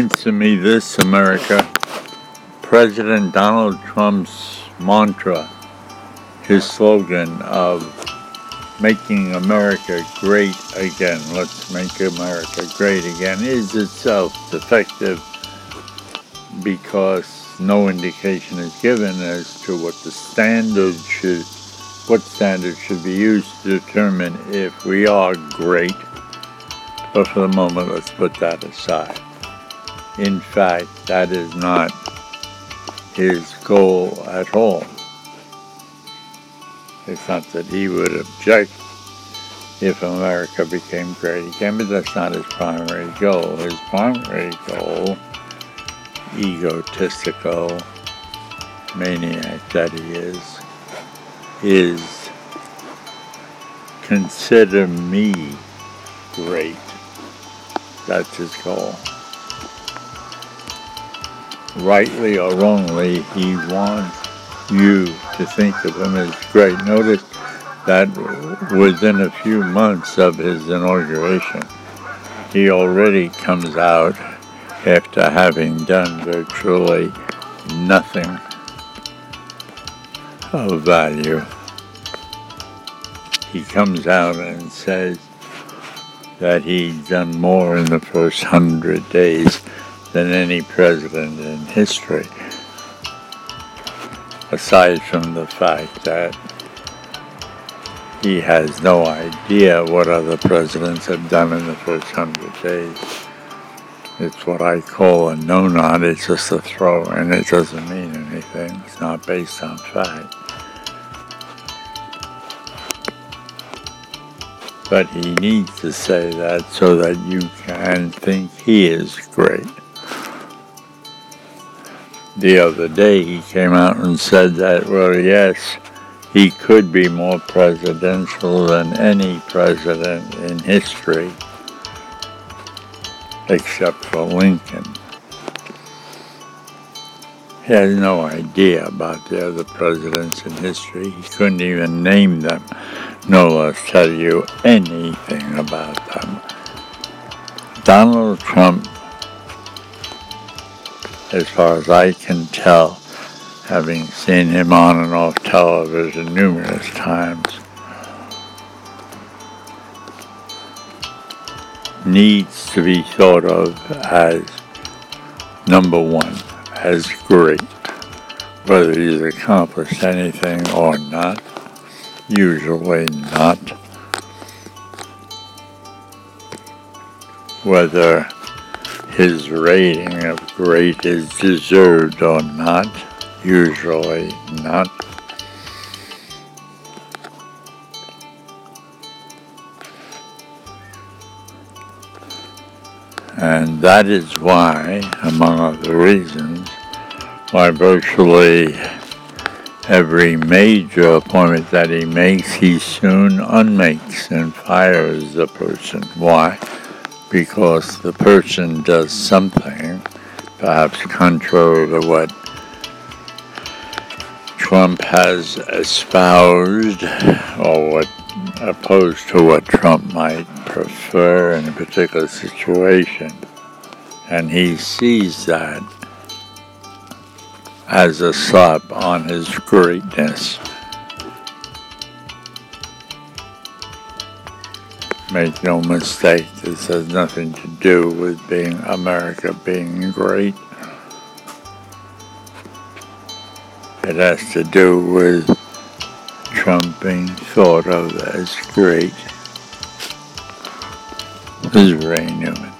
Answer me this, America. President Donald Trump's mantra, his slogan of making America great again, let's make America great again, is itself defective because no indication is given as to what the standard should what standard should be used to determine if we are great. But for the moment, let's put that aside. In fact, that is not his goal at all. It's not that he would object if America became great again, but that's not his primary goal. His primary goal, egotistical maniac that he is, is consider me great. That's his goal. Rightly or wrongly, he wants you to think of him as great. Notice that within a few months of his inauguration, he already comes out after having done virtually nothing of value. He comes out and says that he's done more in the first hundred days than any president in history, aside from the fact that he has no idea what other presidents have done in the first hundred days. It's what I call a no-nod. It's just a throw, and it doesn't mean anything. It's not based on fact. But he needs to say that so that you can think he is great. The other day he came out and said that, well, yes, he could be more presidential than any president in history, except for Lincoln. He has no idea about the other presidents in history. He couldn't even name them no less tell you anything about them. Donald Trump, as far as I can tell, having seen him on and off television numerous times, needs to be thought of as number one, as great, whether he's accomplished anything or not Usually not. Whether his rating of great is deserved or not, usually not. And that is why, among other reasons, why virtually Every major appointment that he makes, he soon unmakes and fires the person. Why? Because the person does something, perhaps contrary to what Trump has espoused or what opposed to what Trump might prefer in a particular situation. And he sees that as a slap on his greatness. Make no mistake, this has nothing to do with being America being great. It has to do with Trump being thought of as great. This is Ray Newman.